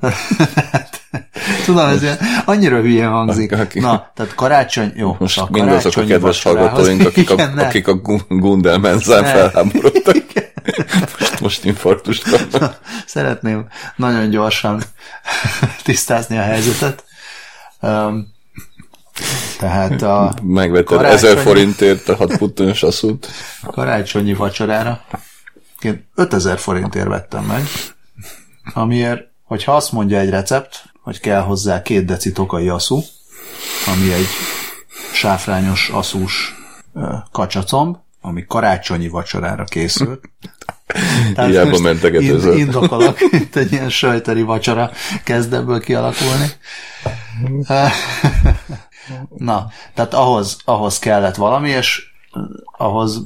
Speaker 2: Tudom, ez ilyen, annyira hülye hangzik.
Speaker 1: Aki-
Speaker 2: Na, tehát karácsony, jó.
Speaker 1: Most
Speaker 2: a
Speaker 1: mindazok a kedves hallgatóink, akik a, akik a Gu- Gundelmenzán
Speaker 2: Ne.
Speaker 1: felháborodtak. Most, infarktust kapnak.
Speaker 2: Szeretném nagyon gyorsan tisztázni a helyzetet. Um, tehát a
Speaker 1: Megvetted
Speaker 2: Karácsonyi-
Speaker 1: ezer forintért a hat puttonyos asszút.
Speaker 2: karácsonyi vacsorára én 5000 forintért vettem meg, amiért, hogyha azt mondja egy recept, hogy kell hozzá két deci tokai aszú, ami egy sáfrányos aszús kacsacomb, ami karácsonyi vacsorára készült.
Speaker 1: Hiába
Speaker 2: most
Speaker 1: menteget
Speaker 2: ind-
Speaker 1: ezzel.
Speaker 2: Indokolok, itt egy ilyen sajteri vacsora kezd ebből kialakulni. Na, tehát ahhoz, ahhoz kellett valami, és ahhoz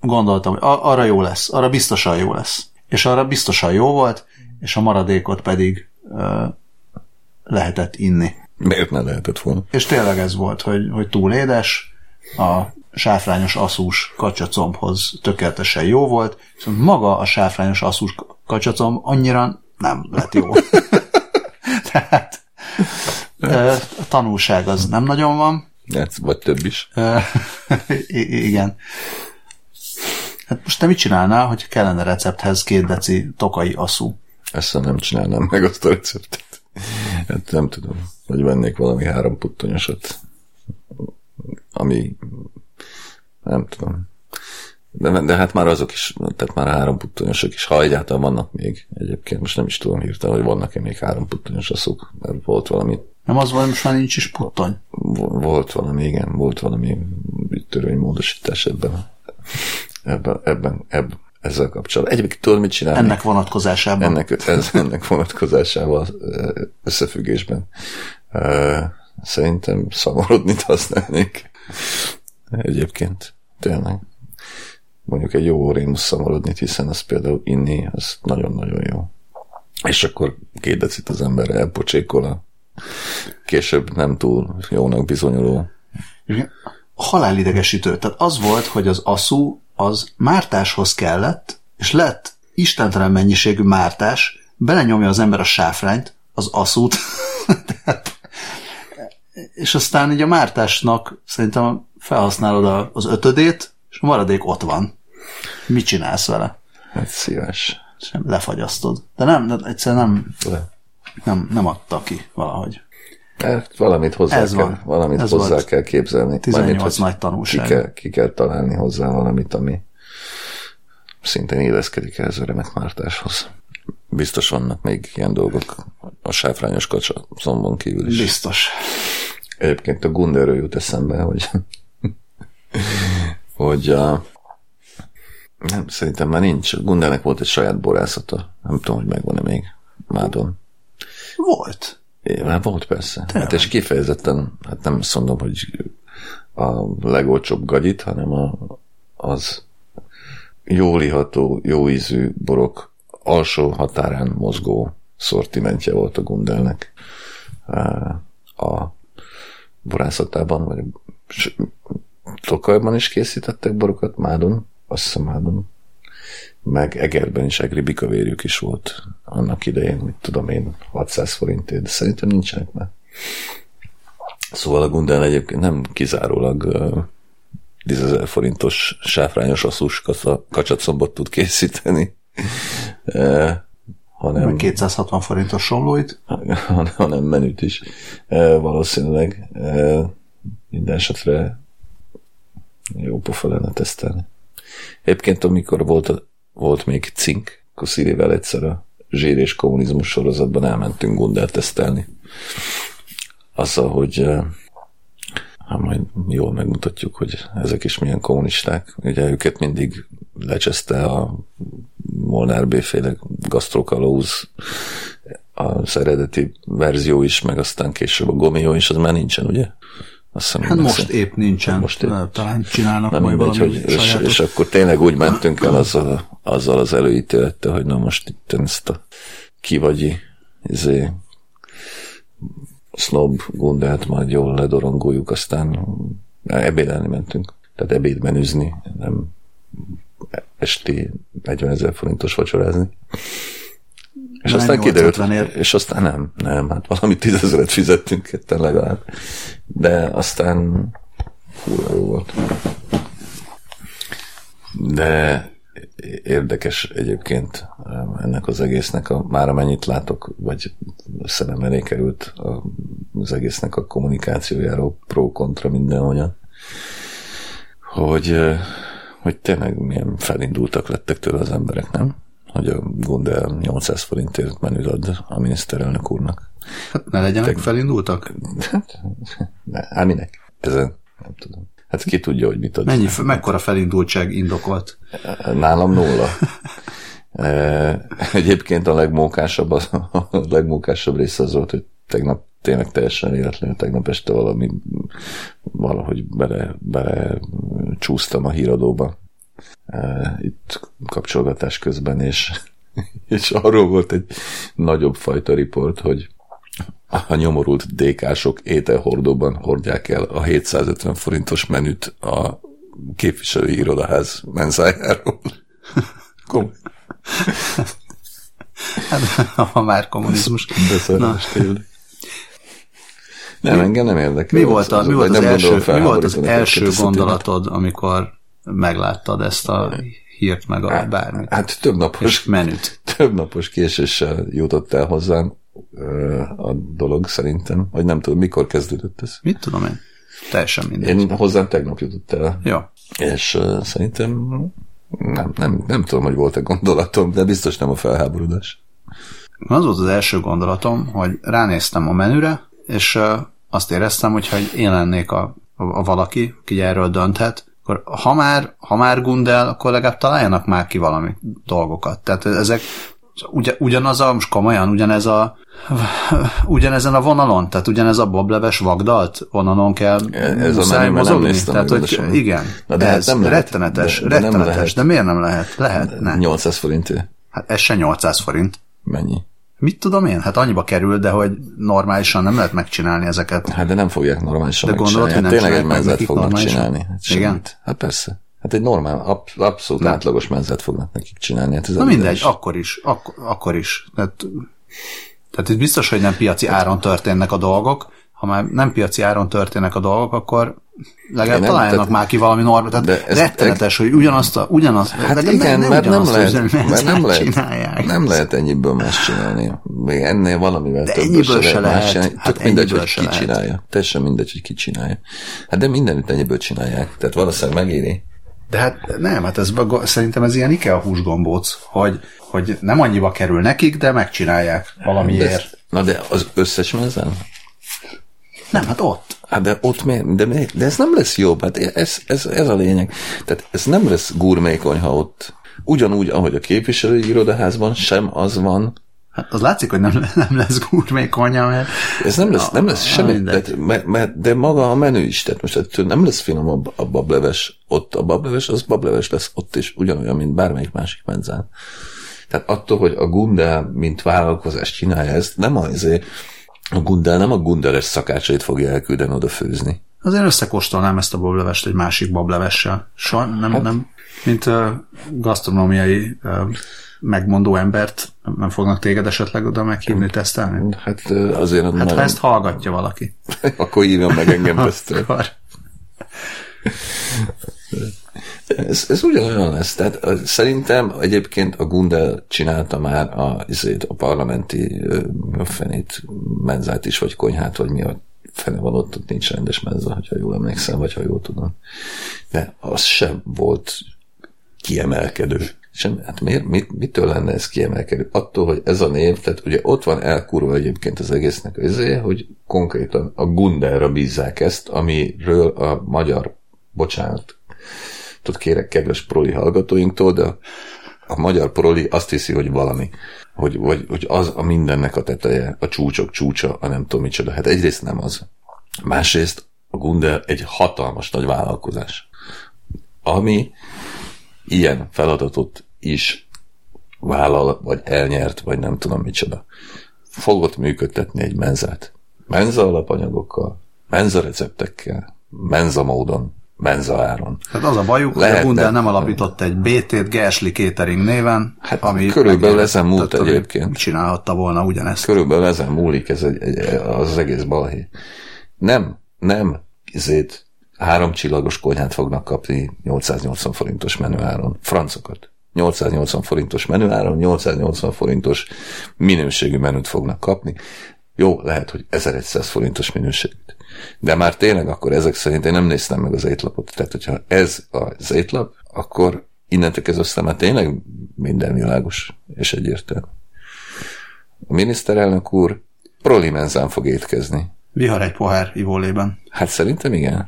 Speaker 2: gondoltam, hogy arra jó lesz, arra biztosan jó lesz. És arra biztosan jó volt, és a maradékot pedig ö, lehetett inni.
Speaker 1: Miért ne lehetett volna?
Speaker 2: És tényleg ez volt, hogy, hogy túl édes, a sáfrányos aszús kacsacombhoz tökéletesen jó volt, viszont maga a sáfrányos aszús kacsacomb annyira nem lett jó. Tehát a tanulság az nem nagyon van,
Speaker 1: Hát, vagy több is.
Speaker 2: I- igen. Hát most te mit csinálnál, hogy kellene recepthez két deci tokai aszú?
Speaker 1: Ezt nem csinálnám meg azt a receptet. Hát nem tudom, hogy vennék valami három puttonyosat, ami nem tudom. De, de hát már azok is, tehát már három puttonyosok is, ha egyáltalán vannak még egyébként, most nem is tudom hirtelen, hogy vannak-e még három puttonyos mert volt valami,
Speaker 2: Nem az volt, most már nincs is puttony.
Speaker 1: vo- volt valami, igen, volt valami törvénymódosítás ebben, ebben, ebben, ebben ezzel kapcsolatban. Egyébként tudod, mit csinálni?
Speaker 2: Ennek vonatkozásában.
Speaker 1: ennek, ez, ennek vonatkozásával összefüggésben szerintem szamorodni használnék. Egyébként, tényleg. Mondjuk egy jó rémus szamorodnit, hiszen az például inni, az nagyon-nagyon jó. És akkor két decit az ember elpocsékol a később nem túl jónak bizonyuló.
Speaker 2: Halálidegesítő. Tehát az volt, hogy az aszú az mártáshoz kellett, és lett istentelen mennyiségű mártás, belenyomja az ember a sáfrányt, az aszút, és aztán így a mártásnak szerintem felhasználod az ötödét, és a maradék ott van. Mit csinálsz vele?
Speaker 1: Hát szíves.
Speaker 2: Sem lefagyasztod. De nem, de egyszerűen nem,
Speaker 1: Le.
Speaker 2: nem, nem adta ki valahogy.
Speaker 1: Hát valamit hozzá,
Speaker 2: Ez
Speaker 1: kell,
Speaker 2: van.
Speaker 1: valamit
Speaker 2: Ez
Speaker 1: hozzá
Speaker 2: volt.
Speaker 1: kell képzelni.
Speaker 2: 18
Speaker 1: Mármint,
Speaker 2: nagy tanulság.
Speaker 1: Ki kell, ki kell találni hozzá valamit, ami szintén illeszkedik ehhez a remek mártáshoz. Biztos vannak még ilyen dolgok a sáfrányos kacsa zombon kívül is.
Speaker 2: Biztos.
Speaker 1: Egyébként a Gunderről jut eszembe, hogy hogy a, nem, szerintem már nincs. Gundernek volt egy saját borászata. Nem tudom, hogy megvan-e még Mádon.
Speaker 2: Volt.
Speaker 1: É, hát volt persze. Hát és kifejezetten, hát nem azt mondom, hogy a legolcsóbb gagyit, hanem a, az jól iható, jó ízű borok alsó határán mozgó szortimentje volt a Gundelnek. A borászatában, vagy Tokajban is készítettek borokat, Mádon, azt hiszem Mádon, meg Egerben is egri bikavérjük is volt annak idején, mit tudom én, 600 forintért, de szerintem nincsenek már. Szóval a Gundel egyébként nem kizárólag uh, 10 ezer forintos sáfrányos asszús kacsa- kacsacombot tud készíteni, uh, hanem,
Speaker 2: Meg 260 forintos somlóit.
Speaker 1: hanem menüt is. Valószínűleg uh, minden esetre jó pofa lenne tesztelni. Egyébként, amikor volt, volt még cink, akkor Szirivel egyszer a zsír és kommunizmus sorozatban elmentünk Gundel tesztelni. Azzal, hogy hát majd jól megmutatjuk, hogy ezek is milyen kommunisták. Ugye őket mindig lecseszte a Molnár B-féle gasztrokalóz az eredeti verzió is, meg aztán később a gomió is, az már nincsen, ugye? Azt hiszem,
Speaker 2: Hát most épp nincsen.
Speaker 1: Most épp.
Speaker 2: Talán csinálnak
Speaker 1: Na
Speaker 2: majd
Speaker 1: mindegy,
Speaker 2: valami
Speaker 1: hogy, és, és akkor tényleg úgy mentünk el azzal, azzal az előítélettel, hogy na most itt ezt a kivagyi izé, snob gundát majd jól ledorongoljuk, aztán ebédelni mentünk. Tehát ebédmenüzni, nem esti 40 ezer forintos vacsorázni. És
Speaker 2: Nem
Speaker 1: aztán kiderült,
Speaker 2: 850 ér.
Speaker 1: és aztán nem, nem, hát valami tízezeret fizettünk ketten legalább. De aztán fúra jó volt. De érdekes egyébként ennek az egésznek, a, már amennyit látok, vagy szemem elé került a, az egésznek a kommunikációjáról, pro-kontra mindenhogyan, hogy, eh, hogy tényleg milyen felindultak lettek tőle az emberek, nem? Hogy a Gondel 800 forintért menüt ad a miniszterelnök úrnak.
Speaker 2: Hát ne legyenek felindultak?
Speaker 1: Ne, hát minek? Ezen nem tudom. Hát ki tudja, hogy mit ad.
Speaker 2: Mennyi, mekkora felindultság indokolt?
Speaker 1: Nálam nulla. E, Egyébként a legmókásabb, az, a legmókásabb része az volt, hogy tegnap tényleg teljesen véletlenül tegnap este valami valahogy bele, bele csúsztam a híradóba e, itt kapcsolgatás közben, és, és arról volt egy nagyobb fajta riport, hogy a nyomorult DK-sok ételhordóban hordják el a 750 forintos menüt a képviselői irodaház menzájáról. Komoly.
Speaker 2: Hát, ha már kommunizmus.
Speaker 1: Beszarás tényleg. Nem, engem nem érdekel.
Speaker 2: Mi volt, a, mi volt, az,
Speaker 1: nem
Speaker 2: első, mi volt az első gondolatod, amikor megláttad ezt a hírt, meg a
Speaker 1: témát.
Speaker 2: bármit?
Speaker 1: Hát több napos,
Speaker 2: menüt.
Speaker 1: több napos késéssel jutott el hozzám a dolog szerintem, vagy nem tudom, mikor kezdődött ez.
Speaker 2: Mit tudom én? Teljesen mindegy.
Speaker 1: Én hozzám tegnap jutott el,
Speaker 2: Jó.
Speaker 1: és uh, szerintem nem, nem, nem tudom, hogy volt-e gondolatom, de biztos nem a felháborodás.
Speaker 2: Az volt az első gondolatom, hogy ránéztem a menüre, és uh, azt éreztem, hogy ha én lennék a, a, a valaki, aki erről dönthet, akkor ha már, ha már gundel, akkor legalább találjanak már ki valami dolgokat. Tehát ezek ugy, ugyanaz a, most komolyan, ugyanez a ugyanezen a vonalon, tehát ugyanez a bableves vagdalt vonalon kell
Speaker 1: Ez a
Speaker 2: muszáj
Speaker 1: nem
Speaker 2: mozogni.
Speaker 1: néztem
Speaker 2: Tehát, hogy igen,
Speaker 1: Na de hát
Speaker 2: ez
Speaker 1: nem lehet.
Speaker 2: rettenetes,
Speaker 1: De- de nem
Speaker 2: rettenetes,
Speaker 1: lehet.
Speaker 2: de miért nem lehet? Lehetne.
Speaker 1: 800 forintért.
Speaker 2: Hát ez se 800 forint.
Speaker 1: Mennyi?
Speaker 2: Mit tudom én? Hát annyiba kerül, de hogy normálisan nem lehet megcsinálni ezeket.
Speaker 1: Hát de nem fogják normálisan
Speaker 2: De gondolod,
Speaker 1: megcsinálni. Hát tényleg egy menzet fognak
Speaker 2: normálisan?
Speaker 1: csinálni. Hát
Speaker 2: Igen?
Speaker 1: Hát persze. Hát egy normál, ab, abszolút
Speaker 2: Nem.
Speaker 1: átlagos menzet fognak nekik csinálni. Hát ez
Speaker 2: Na mindegy,
Speaker 1: evidens.
Speaker 2: akkor is, ak- akkor is. Tehát, tehát itt biztos, hogy nem piaci áron történnek a dolgok. Ha már nem piaci áron történnek a dolgok, akkor legalább
Speaker 1: Nem,
Speaker 2: találjanak
Speaker 1: tehát-
Speaker 2: már ki valami normát. Tehát
Speaker 1: de ez-
Speaker 2: rettenetes, hogy ugyanazt a, ugyanazt,
Speaker 1: Hát
Speaker 2: de
Speaker 1: igen,
Speaker 2: nem,
Speaker 1: mert nem lehet,
Speaker 2: üzemi
Speaker 1: mert nem lehet,
Speaker 2: csinálják.
Speaker 1: nem lehet ennyiből más csinálni. Még ennél valamivel
Speaker 2: De ennyiből se lehet.
Speaker 1: csinálni.
Speaker 2: Hát
Speaker 1: Tök mindegy, hogy ki
Speaker 2: lehet.
Speaker 1: csinálja. Teljesen mindegy, hogy ki csinálja. Hát de mindenütt ennyiből csinálják. Tehát valószínűleg megéri.
Speaker 2: De hát nem, hát ez, szerintem ez ilyen IKEA húsgombóc, hogy, hogy nem annyiba kerül nekik, de megcsinálják
Speaker 1: De,
Speaker 2: valamiért.
Speaker 1: ez- na de az összes menzen?
Speaker 2: Nem, hát ott.
Speaker 1: Hát de ott miért? De, miért? de ez nem lesz jobb, hát ez, ez, ez a lényeg. Tehát ez nem lesz gurmékony, ha ott ugyanúgy, ahogy a képviselői irodaházban sem az van,
Speaker 2: Hát az látszik, hogy nem, nem lesz gurmékonya, mert
Speaker 1: ez nem lesz, nem lesz semmi, tehát, mert, mert, de maga a menü is, tehát most ettől nem lesz finomabb a bableves ott, a bableves, az bableves lesz ott is, ugyanolyan, mint bármelyik másik menzán. Tehát attól, hogy a Gundel, mint vállalkozás csinálja ezt, nem azért, a Gundel nem a Gundeles szakácsait fogja elküldeni oda főzni.
Speaker 2: azért összekóstolnám ezt a bablevest egy másik bablevessel. Soha nem, hát, nem mint uh, gasztronómiai uh, megmondó embert nem fognak téged esetleg oda meghívni, tesztelni?
Speaker 1: Hát azért
Speaker 2: Hát
Speaker 1: nagyon,
Speaker 2: ha ezt hallgatja valaki,
Speaker 1: akkor hívjon meg engem tesztől.
Speaker 2: akkor
Speaker 1: Ez, ez ugyanolyan lesz. Tehát szerintem egyébként a Gundel csinálta már a, izét, a parlamenti a fenét menzát is, vagy konyhát, vagy mi a fene van ott, ott nincs rendes menza, ha jól emlékszem, vagy ha jól tudom. De az sem volt kiemelkedő. Sem, hát miért, mit, mitől lenne ez kiemelkedő? Attól, hogy ez a név, tehát ugye ott van elkurva egyébként az egésznek az izé, hogy konkrétan a Gundelra bízzák ezt, amiről a magyar, bocsánat, tudod, kérek kedves proli hallgatóinktól, de a magyar proli azt hiszi, hogy valami, hogy, vagy, hogy az a mindennek a teteje, a csúcsok csúcsa, a nem tudom micsoda. Hát egyrészt nem az. Másrészt a Gundel egy hatalmas nagy vállalkozás, ami ilyen feladatot is vállal, vagy elnyert, vagy nem tudom micsoda. Fogott működtetni egy menzát. Menza alapanyagokkal, menza receptekkel, menza módon. Menza áron.
Speaker 2: Tehát az a bajuk, hogy a Bundel nem alapított egy BT-t Gersli Catering néven,
Speaker 1: hát ami körülbelül ezen múlt tehát, egyébként.
Speaker 2: Csinálhatta volna ugyanezt.
Speaker 1: Körülbelül ezen múlik ez egy, egy, az egész balhé. Nem, nem izét három csillagos konyhát fognak kapni 880 forintos menüáron. Francokat. 880 forintos menüáron, 880 forintos minőségű menüt fognak kapni. Jó, lehet, hogy 1100 forintos minőségűt. De már tényleg akkor ezek szerint én nem néztem meg az étlapot. Tehát, hogyha ez az étlap, akkor innentől kezdve már tényleg minden világos és egyértelmű. A miniszterelnök úr prolimenzán fog étkezni.
Speaker 2: Vihar egy pohár ivólében.
Speaker 1: Hát szerintem igen.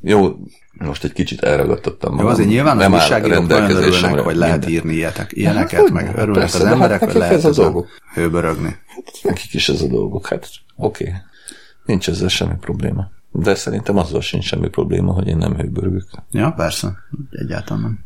Speaker 1: Jó, most egy kicsit elragadtattam magam.
Speaker 2: Jó, azért nyilván nem a újságírók nagyon örülnek, hogy lehet minden. írni ilyetek, ilyeneket, hát, meg örülnek persze, az emberek, hát hogy lehet ez a dolgok. hőbörögni.
Speaker 1: Nekik is ez a dolgok, hát oké. Okay. Nincs ezzel semmi probléma. De szerintem azzal sincs semmi probléma, hogy én nem hőbörögök.
Speaker 2: Ja, persze. Egyáltalán nem.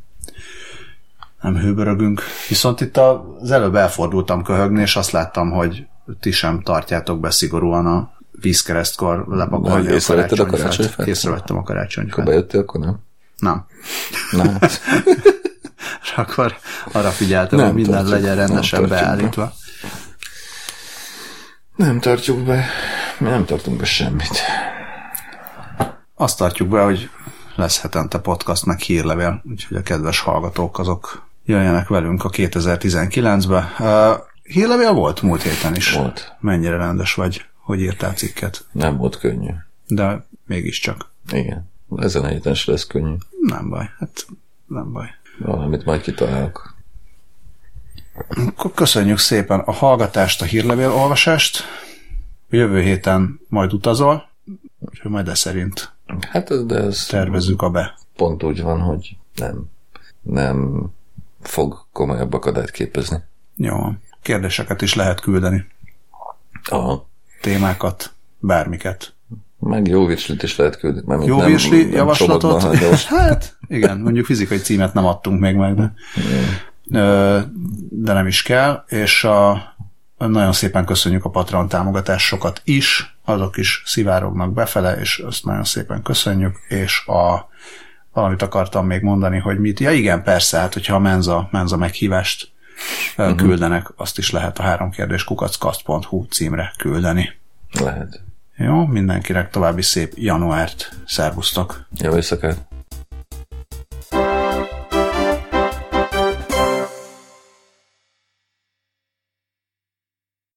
Speaker 2: Nem hőbörögünk. Viszont itt az előbb elfordultam köhögni, és azt láttam, hogy ti sem tartjátok be szigorúan a vízkeresztkor lepakolni
Speaker 1: a karácsonyfát. a karácsonyfát?
Speaker 2: Észrevettem a karácsonyfát.
Speaker 1: Akkor bejöttél, akkor nem?
Speaker 2: Nem.
Speaker 1: Nem.
Speaker 2: akkor arra figyeltem, nem hogy minden tartjuk, legyen rendesen beállítva. Be.
Speaker 1: Nem tartjuk be. Mi nem tartunk be semmit.
Speaker 2: Azt tartjuk be, hogy lesz hetente podcast, meg hírlevél, úgyhogy a kedves hallgatók azok jöjjenek velünk a 2019-be. Uh, hírlevél volt múlt héten is.
Speaker 1: Volt.
Speaker 2: Mennyire rendes vagy? Hogy írtál cikket?
Speaker 1: Nem volt könnyű.
Speaker 2: De mégiscsak.
Speaker 1: Igen. Ezen a héten lesz könnyű.
Speaker 2: Nem baj. Hát nem baj.
Speaker 1: Valamit majd kitalálok.
Speaker 2: Köszönjük szépen a hallgatást, a hírlevél olvasást. Jövő héten majd utazol, úgyhogy majd e szerint
Speaker 1: hát de ez
Speaker 2: tervezzük a be.
Speaker 1: Pont úgy van, hogy nem, nem fog komolyabb akadályt képezni.
Speaker 2: Jó. Kérdéseket is lehet küldeni.
Speaker 1: Aha.
Speaker 2: Témákat, bármiket.
Speaker 1: Meg jó virslit is lehet küldeni.
Speaker 2: Jó virsli javaslatot? hát igen, mondjuk fizikai címet nem adtunk még meg, de, de nem is kell, és a, nagyon szépen köszönjük a Patreon támogatásokat is, azok is szivárognak befele, és azt nagyon szépen köszönjük, és a valamit akartam még mondani, hogy mit. Ja igen, persze, hát hogyha a menza, menza meghívást uh-huh. küldenek, azt is lehet a három kérdés kukackast.hu címre küldeni.
Speaker 1: Lehet.
Speaker 2: Jó, mindenkinek további szép januárt. Szervusztok!
Speaker 1: Jó éjszakát!